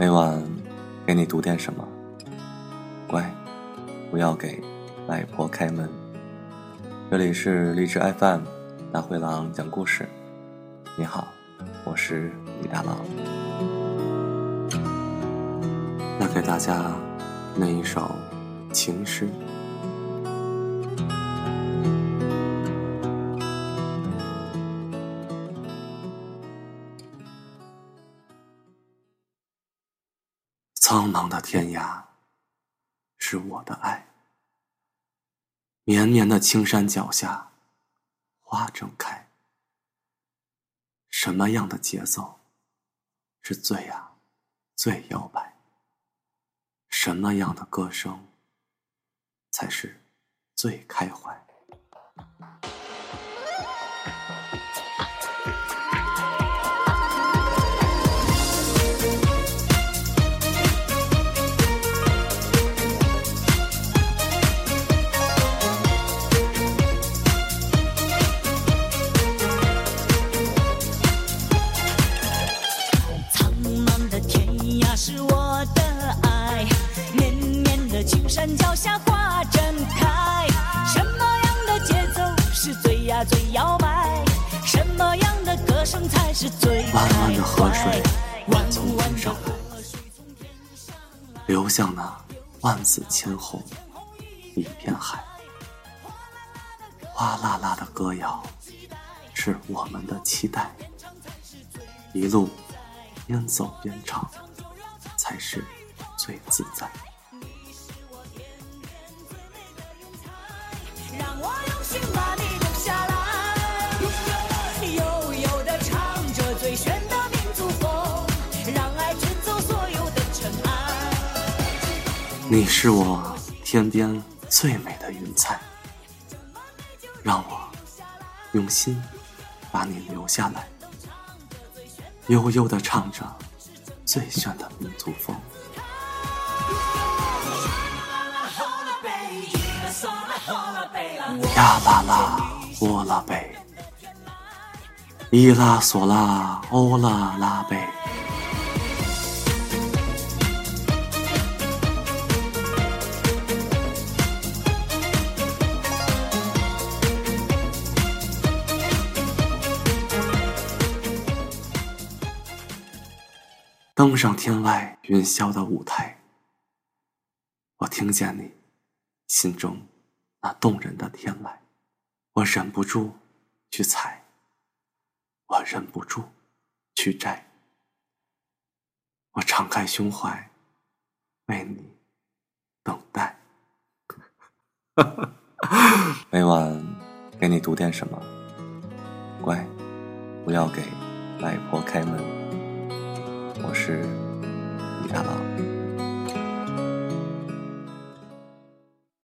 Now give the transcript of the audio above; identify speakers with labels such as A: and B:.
A: 每晚给你读点什么？乖，不要给外婆开门。这里是荔枝 FM，大灰狼讲故事。你好，我是李大狼。那给大家念一首情诗。苍茫的天涯，是我的爱。绵绵的青山脚下，花正开。什么样的节奏，是最啊最摇摆？什么样的歌声，才是最开怀？
B: 山脚下花正开，什么样的节奏是最呀最摇摆？什么样的歌声才是最
A: 弯弯的河水从天上来，流向那万紫千红一片海。哗啦啦的歌谣是我们的期待，一路边走边唱才是最自在。你是我天边最美的云彩，让我用心把你留下来，悠悠的唱着最炫的民族风。呀啦啦，喔啦贝，伊拉索拉，欧啦拉贝。登上天外云霄的舞台，我听见你心中那动人的天籁，我忍不住去采，我忍不住去摘，我敞开胸怀为你等待。每晚给你读点什么，乖，不要给外婆开门。我是。